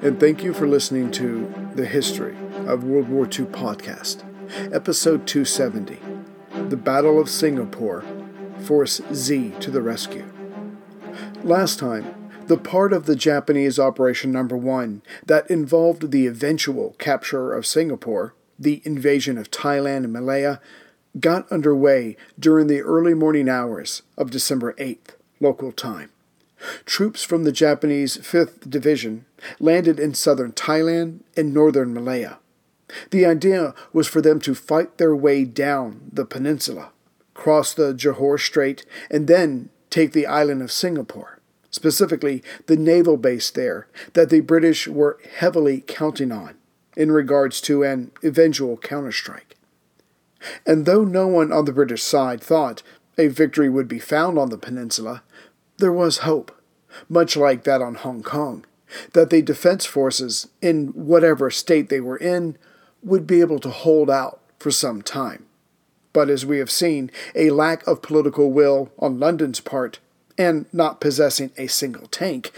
and thank you for listening to The History of World War II podcast, episode 270 The Battle of Singapore Force Z to the Rescue. Last time, the part of the Japanese Operation Number One that involved the eventual capture of Singapore, the invasion of Thailand and Malaya, got underway during the early morning hours of December 8th, local time. Troops from the Japanese 5th Division landed in southern Thailand and northern Malaya. The idea was for them to fight their way down the peninsula, cross the Johor Strait, and then take the island of Singapore, specifically the naval base there that the British were heavily counting on in regards to an eventual counterstrike. And though no one on the British side thought a victory would be found on the peninsula, there was hope, much like that on Hong Kong, that the defense forces, in whatever state they were in, would be able to hold out for some time. But as we have seen, a lack of political will on London's part, and not possessing a single tank,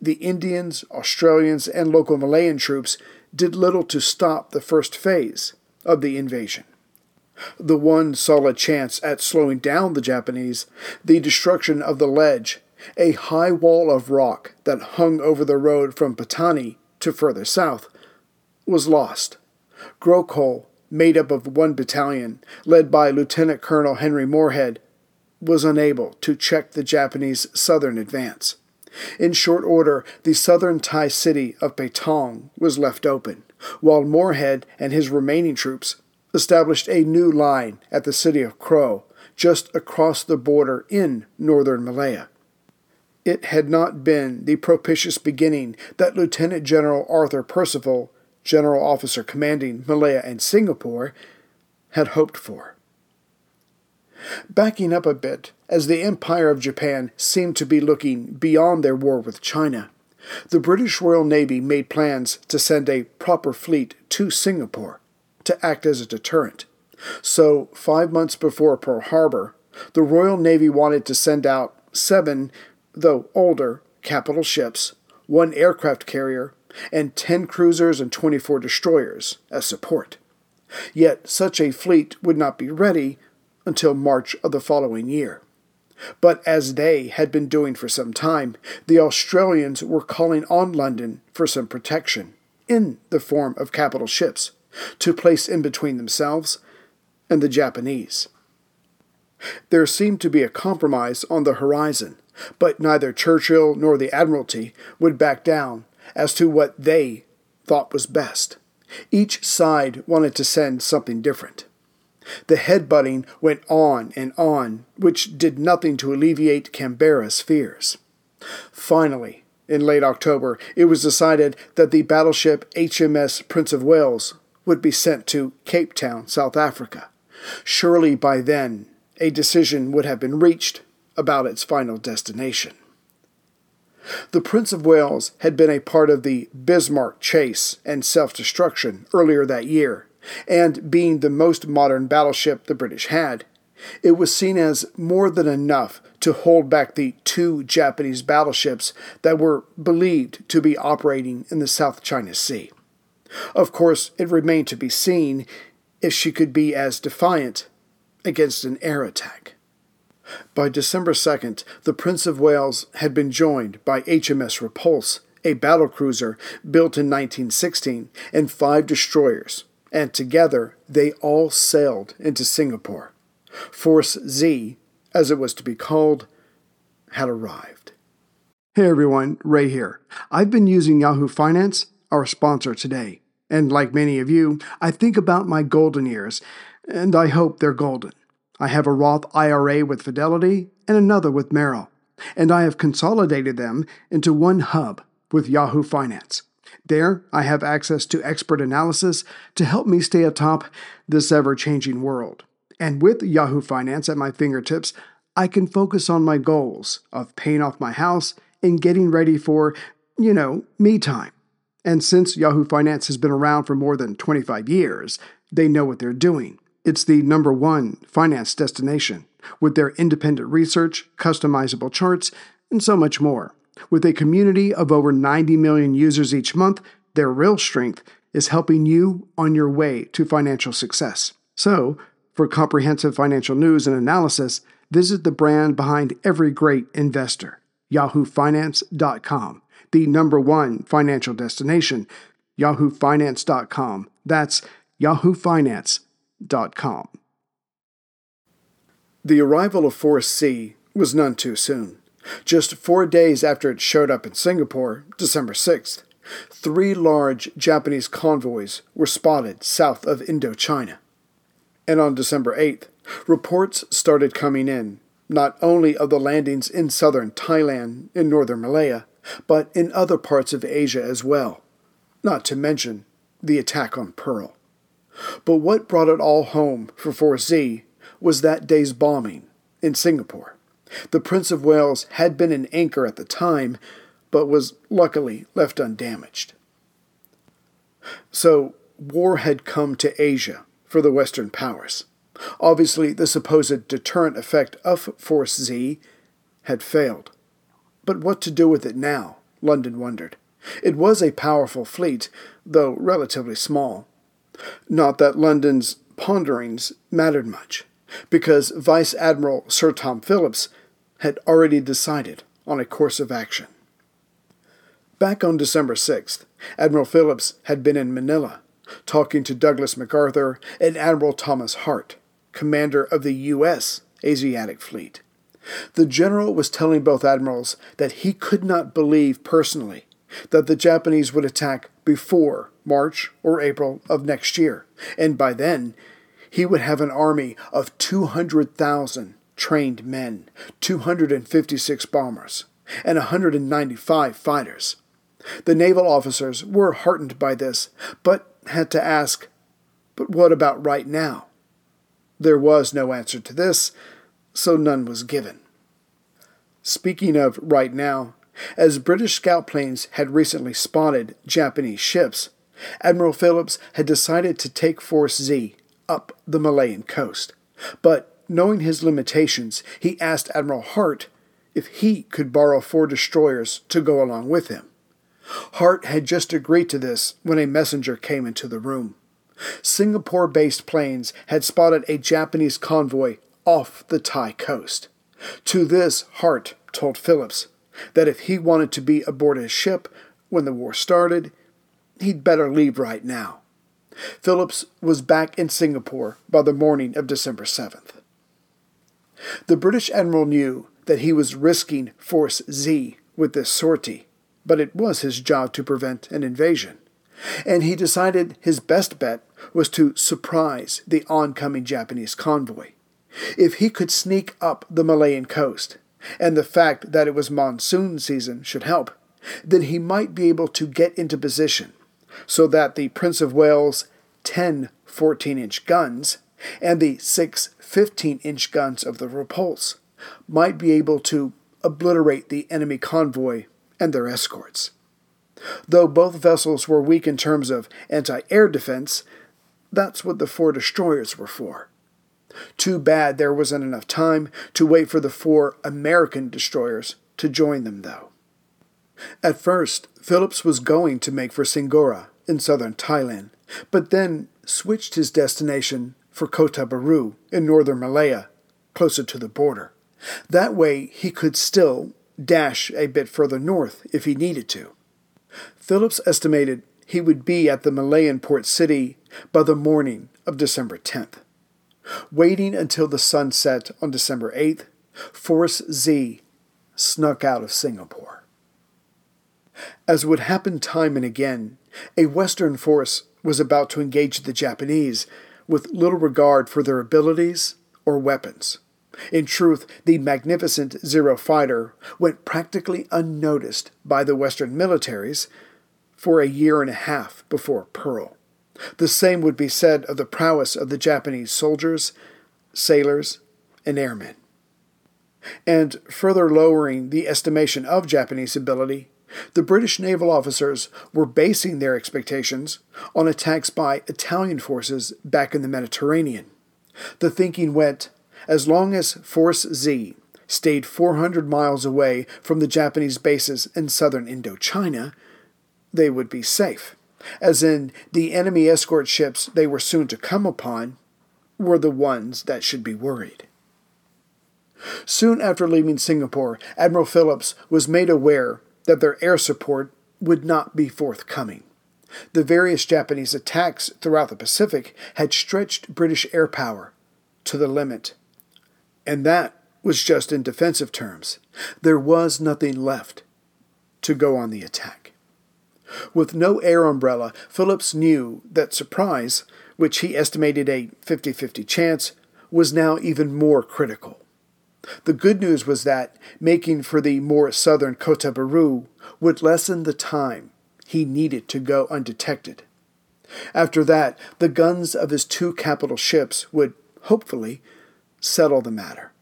the Indians, Australians, and local Malayan troops did little to stop the first phase of the invasion. The one solid chance at slowing down the Japanese, the destruction of the ledge, a high wall of rock that hung over the road from Patani to further south, was lost. Gros made up of one battalion, led by Lieutenant Colonel Henry Moorhead, was unable to check the Japanese southern advance. In short order, the southern Thai city of Patong was left open, while Moorhead and his remaining troops established a new line at the city of Kroh, just across the border in northern Malaya. It had not been the propitious beginning that Lieutenant General Arthur Percival, General Officer commanding Malaya and Singapore, had hoped for. Backing up a bit, as the Empire of Japan seemed to be looking beyond their war with China, the British Royal Navy made plans to send a proper fleet to Singapore to act as a deterrent. So, five months before Pearl Harbor, the Royal Navy wanted to send out seven, though older, capital ships, one aircraft carrier, and 10 cruisers and 24 destroyers as support. Yet such a fleet would not be ready until March of the following year. But as they had been doing for some time, the Australians were calling on London for some protection, in the form of capital ships, to place in between themselves and the Japanese. There seemed to be a compromise on the horizon, but neither Churchill nor the Admiralty would back down as to what they thought was best. Each side wanted to send something different. The headbutting went on and on, which did nothing to alleviate Canberra's fears. Finally, in late October, it was decided that the battleship HMS Prince of Wales would be sent to Cape Town, South Africa. Surely by then, a decision would have been reached about its final destination. The Prince of Wales had been a part of the Bismarck chase and self destruction earlier that year, and being the most modern battleship the British had, it was seen as more than enough to hold back the two Japanese battleships that were believed to be operating in the South China Sea. Of course, it remained to be seen if she could be as defiant against an air attack. By December 2nd, the Prince of Wales had been joined by HMS Repulse, a battlecruiser built in 1916, and five destroyers, and together they all sailed into Singapore. Force Z, as it was to be called, had arrived. Hey everyone, Ray here. I've been using Yahoo Finance, our sponsor today. And like many of you, I think about my golden years, and I hope they're golden. I have a Roth IRA with Fidelity and another with Merrill, and I have consolidated them into one hub with Yahoo Finance. There, I have access to expert analysis to help me stay atop this ever changing world. And with Yahoo Finance at my fingertips, I can focus on my goals of paying off my house and getting ready for, you know, me time. And since Yahoo Finance has been around for more than 25 years, they know what they're doing. It's the number one finance destination with their independent research, customizable charts, and so much more. With a community of over 90 million users each month, their real strength is helping you on your way to financial success. So, for comprehensive financial news and analysis, visit the brand behind every great investor, yahoofinance.com, the number one financial destination, yahoofinance.com. That's yahoofinance.com. The arrival of Force Z was none too soon. Just four days after it showed up in Singapore, December 6th, three large Japanese convoys were spotted south of Indochina. And on December 8th, reports started coming in, not only of the landings in southern Thailand and northern Malaya, but in other parts of Asia as well, not to mention the attack on Pearl. But what brought it all home for Force Z was that day's bombing in Singapore. The Prince of Wales had been an anchor at the time, but was luckily left undamaged. So, war had come to Asia for the Western powers. Obviously, the supposed deterrent effect of Force Z had failed. But what to do with it now? London wondered. It was a powerful fleet, though relatively small. Not that London's ponderings mattered much, because Vice Admiral Sir Tom Phillips had already decided on a course of action. Back on December 6th, Admiral Phillips had been in Manila talking to Douglas MacArthur and Admiral Thomas Hart, commander of the U.S. Asiatic Fleet. The general was telling both admirals that he could not believe personally that the Japanese would attack before March or April of next year, and by then he would have an army of 200,000 trained men, 256 bombers, and 195 fighters. The naval officers were heartened by this, but had to ask, but what about right now? There was no answer to this, so none was given. Speaking of right now, as British scout planes had recently spotted Japanese ships, Admiral Phillips had decided to take Force Z up the Malayan coast. But knowing his limitations, he asked Admiral Hart if he could borrow four destroyers to go along with him. Hart had just agreed to this when a messenger came into the room. Singapore based planes had spotted a Japanese convoy off the Thai coast. To this, Hart told Phillips that if he wanted to be aboard his ship when the war started, he'd better leave right now. Phillips was back in Singapore by the morning of December 7th. The British admiral knew that he was risking Force Z with this sortie but it was his job to prevent an invasion. And he decided his best bet was to surprise the oncoming Japanese convoy. If he could sneak up the Malayan coast, and the fact that it was monsoon season should help, then he might be able to get into position so that the Prince of Wales' 10 14 inch guns and the 6 15 inch guns of the Repulse might be able to obliterate the enemy convoy and their escorts. Though both vessels were weak in terms of anti air defense, That's what the four destroyers were for. Too bad there wasn't enough time to wait for the four American destroyers to join them, though. At first, Phillips was going to make for Singora in southern Thailand, but then switched his destination for Kota Baru in northern Malaya, closer to the border. That way, he could still dash a bit further north if he needed to. Phillips estimated he would be at the Malayan port city by the morning of December 10th. Waiting until the sun set on December 8th, Force Z snuck out of Singapore. As would happen time and again, a Western force was about to engage the Japanese with little regard for their abilities or weapons. In truth, the magnificent Zero fighter went practically unnoticed by the Western militaries for a year and a half before Pearl. The same would be said of the prowess of the Japanese soldiers, sailors, and airmen. And further lowering the estimation of Japanese ability, the British naval officers were basing their expectations on attacks by Italian forces back in the Mediterranean. The thinking went as long as Force Z stayed 400 miles away from the Japanese bases in southern Indochina, they would be safe, as in the enemy escort ships they were soon to come upon were the ones that should be worried. Soon after leaving Singapore, Admiral Phillips was made aware that their air support would not be forthcoming. The various Japanese attacks throughout the Pacific had stretched British air power to the limit and that was just in defensive terms. There was nothing left to go on the attack. With no air umbrella, Phillips knew that surprise, which he estimated a 50 50 chance, was now even more critical. The good news was that making for the more southern Kota Baru would lessen the time he needed to go undetected. After that, the guns of his two capital ships would, hopefully, settle the matter.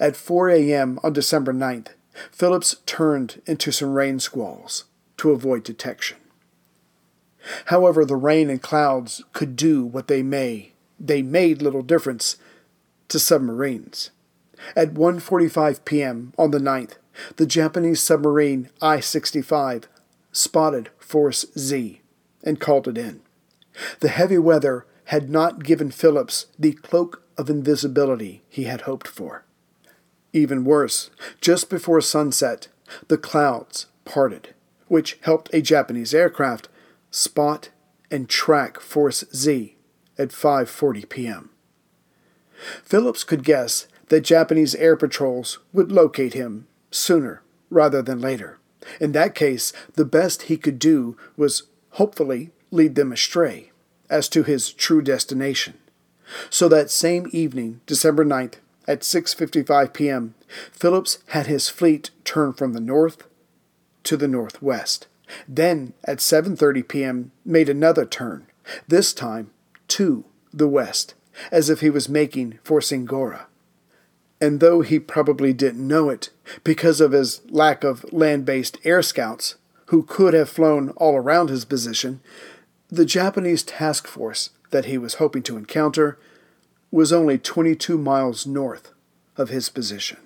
At 4 a.m. on December 9th, Phillips turned into some rain squalls to avoid detection. However, the rain and clouds could do what they may. They made little difference to submarines. At 1:45 p.m. on the 9th, the Japanese submarine I-65 spotted Force Z and called it in. The heavy weather had not given Phillips the cloak of invisibility he had hoped for. Even worse, just before sunset, the clouds parted, which helped a Japanese aircraft spot and track Force Z at 5:40 p.m. Phillips could guess that Japanese air patrols would locate him sooner rather than later. In that case, the best he could do was hopefully lead them astray as to his true destination. So that same evening, December 9th, at 6:55 p.m., Phillips had his fleet turn from the north to the northwest. Then at 7:30 p.m. made another turn, this time to the west, as if he was making for Singora. And though he probably didn't know it because of his lack of land-based air scouts who could have flown all around his position, the Japanese task force that he was hoping to encounter was only 22 miles north of his position.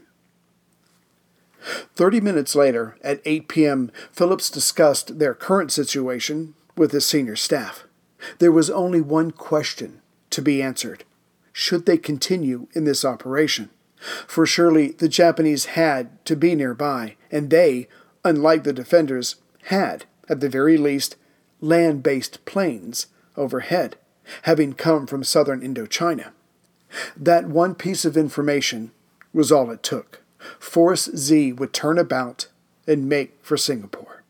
Thirty minutes later, at 8 p.m., Phillips discussed their current situation with his senior staff. There was only one question to be answered should they continue in this operation? For surely the Japanese had to be nearby, and they, unlike the defenders, had, at the very least, land based planes overhead, having come from southern Indochina. That one piece of information was all it took. Force Z would turn about and make for Singapore.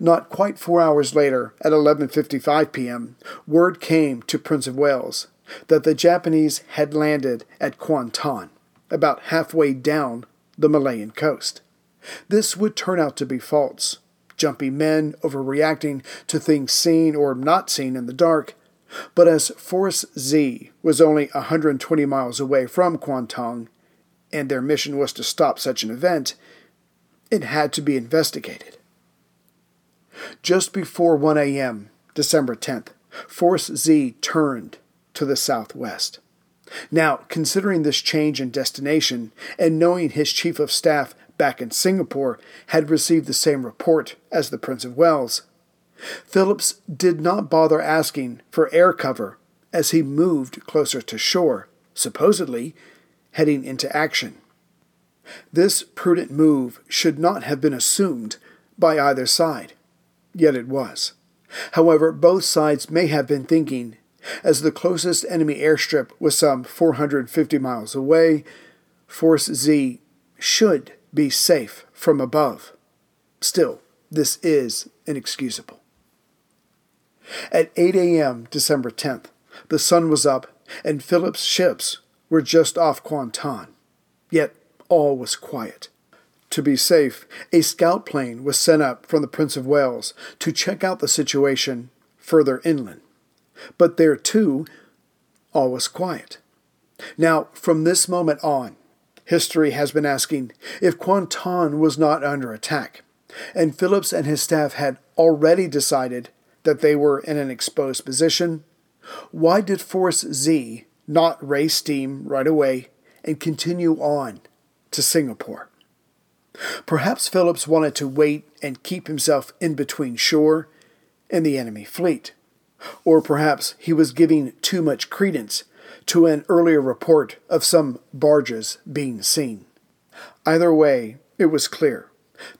Not quite four hours later, at 11.55 p.m., word came to Prince of Wales that the Japanese had landed at Kuantan, about halfway down the Malayan coast. This would turn out to be false. Jumpy men overreacting to things seen or not seen in the dark but as Force Z was only 120 miles away from Kuantan, and their mission was to stop such an event, it had to be investigated. Just before 1 a.m., December 10th, Force Z turned to the southwest. Now, considering this change in destination and knowing his chief of staff back in Singapore had received the same report as the Prince of Wales, Phillips did not bother asking for air cover as he moved closer to shore, supposedly heading into action. This prudent move should not have been assumed by either side, yet it was. However, both sides may have been thinking, as the closest enemy airstrip was some 450 miles away, Force Z should be safe from above. Still, this is inexcusable. At 8 a.m., December 10th, the sun was up and Phillips' ships were just off Kuantan. Yet all was quiet. To be safe, a scout plane was sent up from the Prince of Wales to check out the situation further inland. But there, too, all was quiet. Now, from this moment on, history has been asking if Kuantan was not under attack, and Phillips and his staff had already decided that they were in an exposed position. Why did Force Z not raise steam right away and continue on to Singapore? Perhaps Phillips wanted to wait and keep himself in between shore and the enemy fleet. Or perhaps he was giving too much credence to an earlier report of some barges being seen. Either way, it was clear.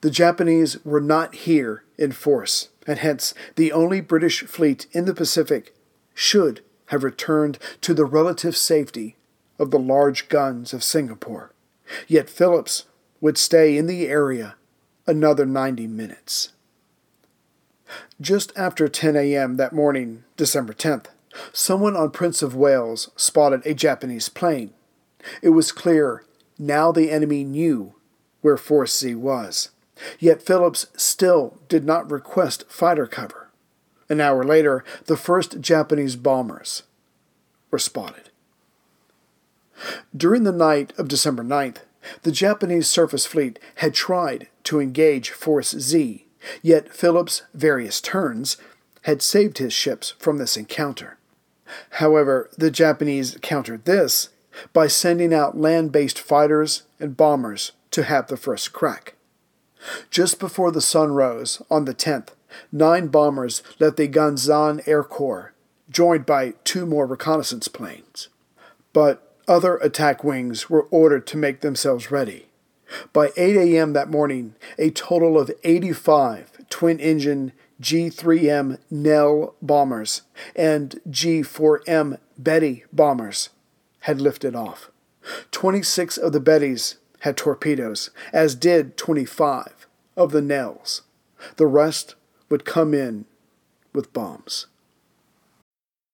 The Japanese were not here in force, and hence the only British fleet in the Pacific should have returned to the relative safety of the large guns of Singapore. Yet Phillips would stay in the area another 90 minutes. Just after 10 a.m. that morning, December 10th, someone on Prince of Wales spotted a Japanese plane. It was clear now the enemy knew where Force Z was. Yet Phillips still did not request fighter cover. An hour later, the first Japanese bombers were spotted. During the night of December 9th, the Japanese surface fleet had tried to engage Force Z, yet Phillips' various turns had saved his ships from this encounter. However, the Japanese countered this by sending out land based fighters and bombers to have the first crack. Just before the sun rose on the 10th, nine bombers left the Ganzan Air Corps, joined by two more reconnaissance planes. But other attack wings were ordered to make themselves ready. By 8 a.m. that morning, a total of 85 twin engine G3M Nell bombers and G4M Betty bombers had lifted off. 26 of the Bettys had torpedoes, as did 25 of the Nells. The rest would come in with bombs.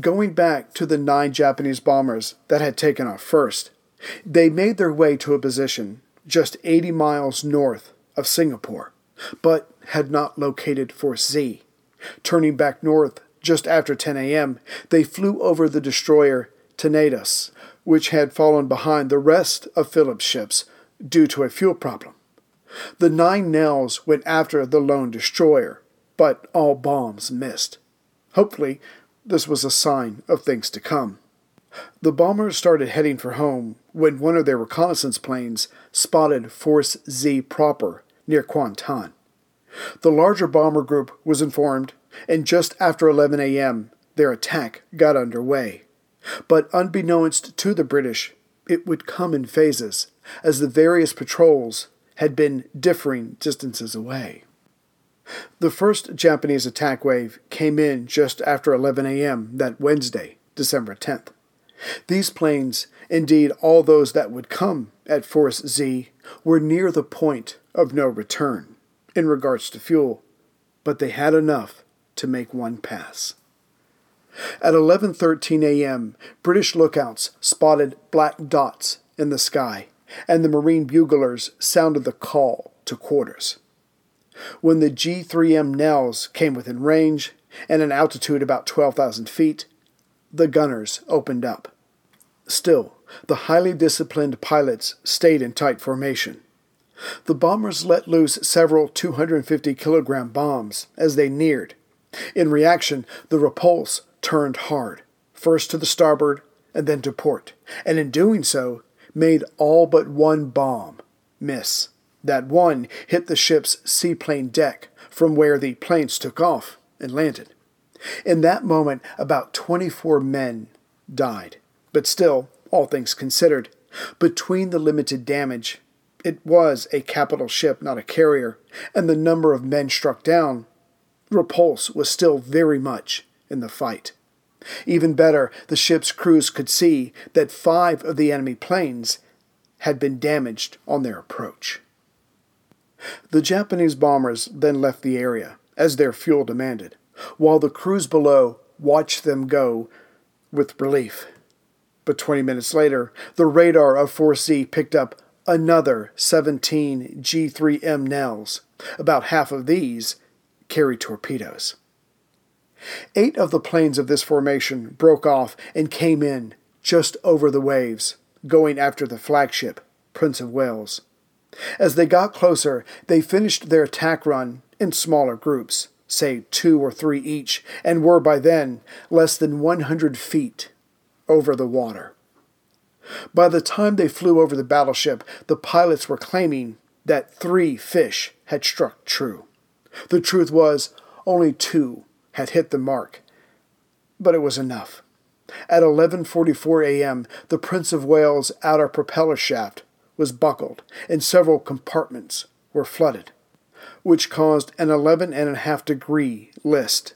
Going back to the nine Japanese bombers that had taken off first, they made their way to a position just 80 miles north of Singapore, but had not located Force Z. Turning back north just after 10 a.m., they flew over the destroyer Tenedos, which had fallen behind the rest of Phillips' ships due to a fuel problem. The nine Nells went after the lone destroyer, but all bombs missed. Hopefully, this was a sign of things to come. The bombers started heading for home when one of their reconnaissance planes spotted Force Z proper near Kuantan. The larger bomber group was informed, and just after 11 a.m., their attack got underway. But unbeknownst to the British, it would come in phases, as the various patrols had been differing distances away. The first Japanese attack wave came in just after 11 a.m. that Wednesday, December 10th. These planes, indeed all those that would come at Force Z, were near the point of no return in regards to fuel, but they had enough to make one pass. At 11:13 a.m., British lookouts spotted black dots in the sky, and the Marine buglers sounded the call to quarters. When the G3M Nells came within range and an altitude about 12,000 feet, the gunners opened up. Still, the highly disciplined pilots stayed in tight formation. The bombers let loose several 250 kilogram bombs as they neared. In reaction, the repulse turned hard, first to the starboard and then to port, and in doing so, made all but one bomb miss. That one hit the ship's seaplane deck from where the planes took off and landed. In that moment, about 24 men died. But still, all things considered, between the limited damage, it was a capital ship, not a carrier, and the number of men struck down, Repulse was still very much in the fight. Even better, the ship's crews could see that five of the enemy planes had been damaged on their approach. The Japanese bombers then left the area, as their fuel demanded, while the crews below watched them go with relief. But 20 minutes later, the radar of Force Z picked up another 17 G3M Nells. About half of these carried torpedoes. Eight of the planes of this formation broke off and came in just over the waves, going after the flagship, Prince of Wales. As they got closer, they finished their attack run in smaller groups, say two or three each, and were by then less than 100 feet over the water. By the time they flew over the battleship, the pilots were claiming that three fish had struck true. The truth was, only two had hit the mark, but it was enough. At 11:44 a.m., the Prince of Wales' outer propeller shaft was buckled and several compartments were flooded, which caused an 11.5 degree list.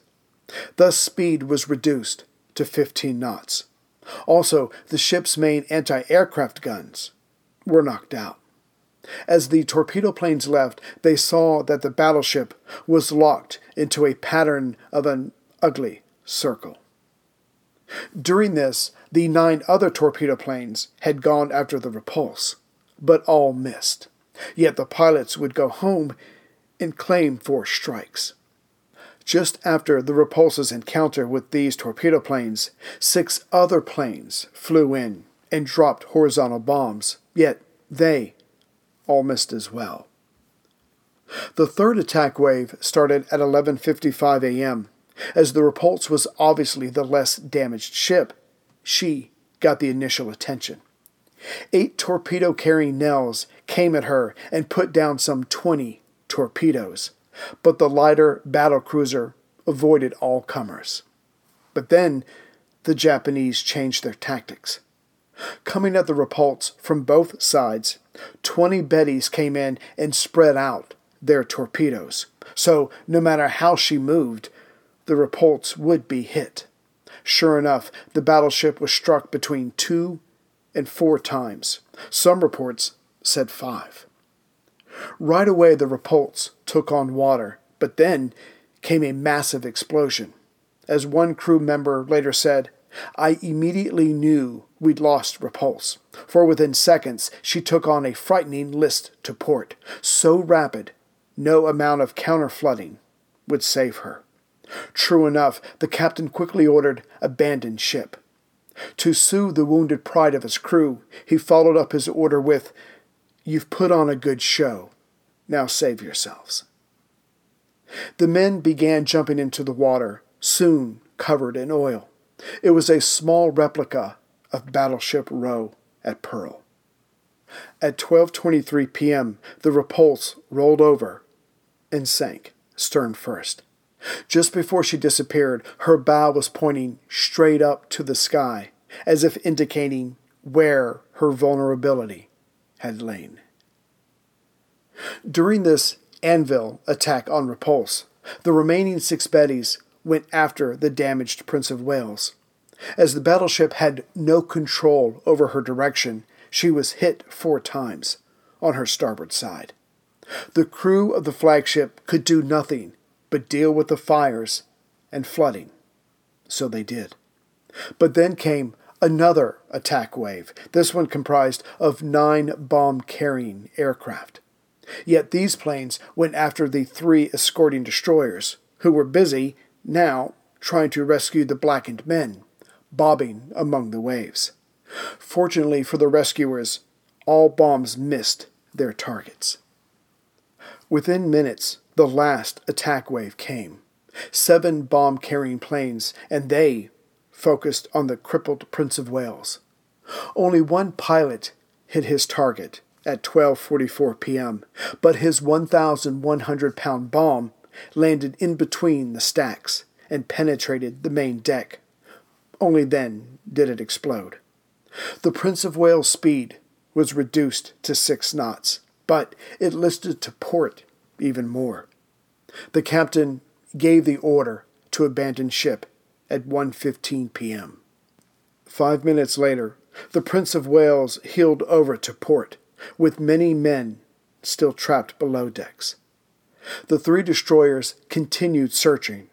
Thus, speed was reduced to 15 knots. Also, the ship's main anti aircraft guns were knocked out. As the torpedo planes left, they saw that the battleship was locked into a pattern of an ugly circle. During this, the nine other torpedo planes had gone after the repulse, but all missed. Yet the pilots would go home and claim four strikes. Just after the repulse's encounter with these torpedo planes, six other planes flew in and dropped horizontal bombs, yet they all missed as well. The third attack wave started at 11:55 a.m. As the Repulse was obviously the less damaged ship, she got the initial attention. Eight torpedo carrying Nells came at her and put down some 20 torpedoes, but the lighter battle cruiser avoided all comers. But then the Japanese changed their tactics. Coming at the Repulse from both sides, 20 Bettys came in and spread out their torpedoes. So, no matter how she moved, the Repulse would be hit. Sure enough, the battleship was struck between two and four times. Some reports said five. Right away, the Repulse took on water, but then came a massive explosion. As one crew member later said, I immediately knew we'd lost Repulse, for within seconds she took on a frightening list to port, so rapid no amount of counter flooding would save her. True enough, the captain quickly ordered abandon ship. To soothe the wounded pride of his crew, he followed up his order with, You've put on a good show. Now save yourselves. The men began jumping into the water, soon covered in oil. It was a small replica of Battleship Row at Pearl. At 12:23 p.m., the Repulse rolled over and sank, stern first. Just before she disappeared, her bow was pointing straight up to the sky, as if indicating where her vulnerability had lain. During this anvil attack on Repulse, the remaining six Bettys went after the damaged Prince of Wales. As the battleship had no control over her direction, she was hit four times on her starboard side. The crew of the flagship could do nothing but deal with the fires and flooding. So they did. But then came another attack wave, this one comprised of nine bomb carrying aircraft. Yet these planes went after the three escorting destroyers, who were busy, now, trying to rescue the blackened men, bobbing among the waves. Fortunately for the rescuers, all bombs missed their targets. Within minutes, the last attack wave came. Seven bomb carrying planes, and they focused on the crippled Prince of Wales. Only one pilot hit his target at 12:44 p.m., but his 1,100 pound bomb landed in between the stacks and penetrated the main deck. Only then did it explode. The Prince of Wales' speed was reduced to six knots, but it listed to port even more. The captain gave the order to abandon ship at 1:15 p.m. 5 minutes later, the Prince of Wales heeled over to port with many men still trapped below decks. The three destroyers continued searching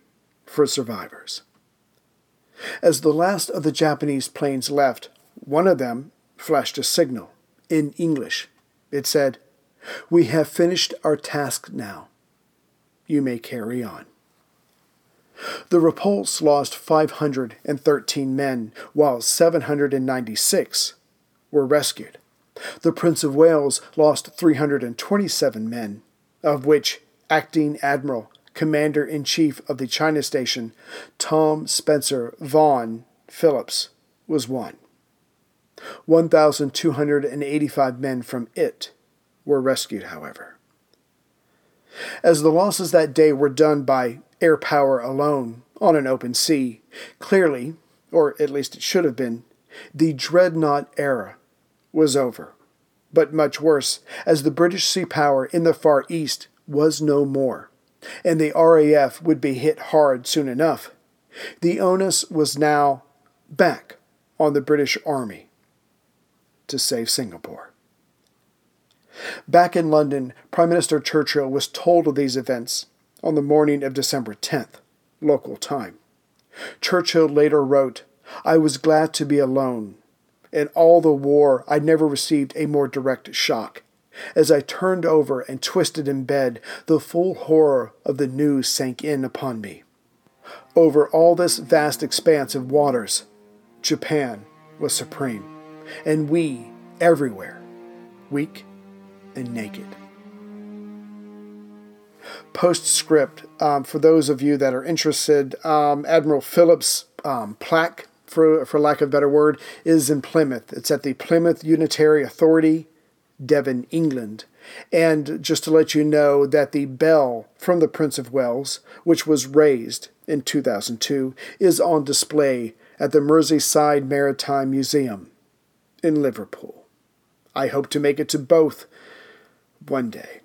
for survivors. As the last of the Japanese planes left, one of them flashed a signal in English. It said, We have finished our task now. You may carry on. The repulse lost 513 men, while 796 were rescued. The Prince of Wales lost 327 men, of which Acting Admiral, Commander in Chief of the China Station, Tom Spencer Vaughan Phillips, was one. 1,285 men from it were rescued, however. As the losses that day were done by air power alone on an open sea, clearly, or at least it should have been, the dreadnought era was over. But much worse, as the British sea power in the Far East was no more, and the RAF would be hit hard soon enough. The onus was now back on the British Army to save Singapore. Back in London, Prime Minister Churchill was told of these events on the morning of December 10th, local time. Churchill later wrote, I was glad to be alone. In all the war, I never received a more direct shock. As I turned over and twisted in bed, the full horror of the news sank in upon me. Over all this vast expanse of waters, Japan was supreme, and we everywhere, weak and naked. Postscript um, for those of you that are interested, um, Admiral Phillips' um, plaque, for, for lack of a better word, is in Plymouth. It's at the Plymouth Unitary Authority, Devon, England. And just to let you know that the bell from the Prince of Wales, which was raised in 2002, is on display at the Merseyside Maritime Museum in Liverpool. I hope to make it to both one day.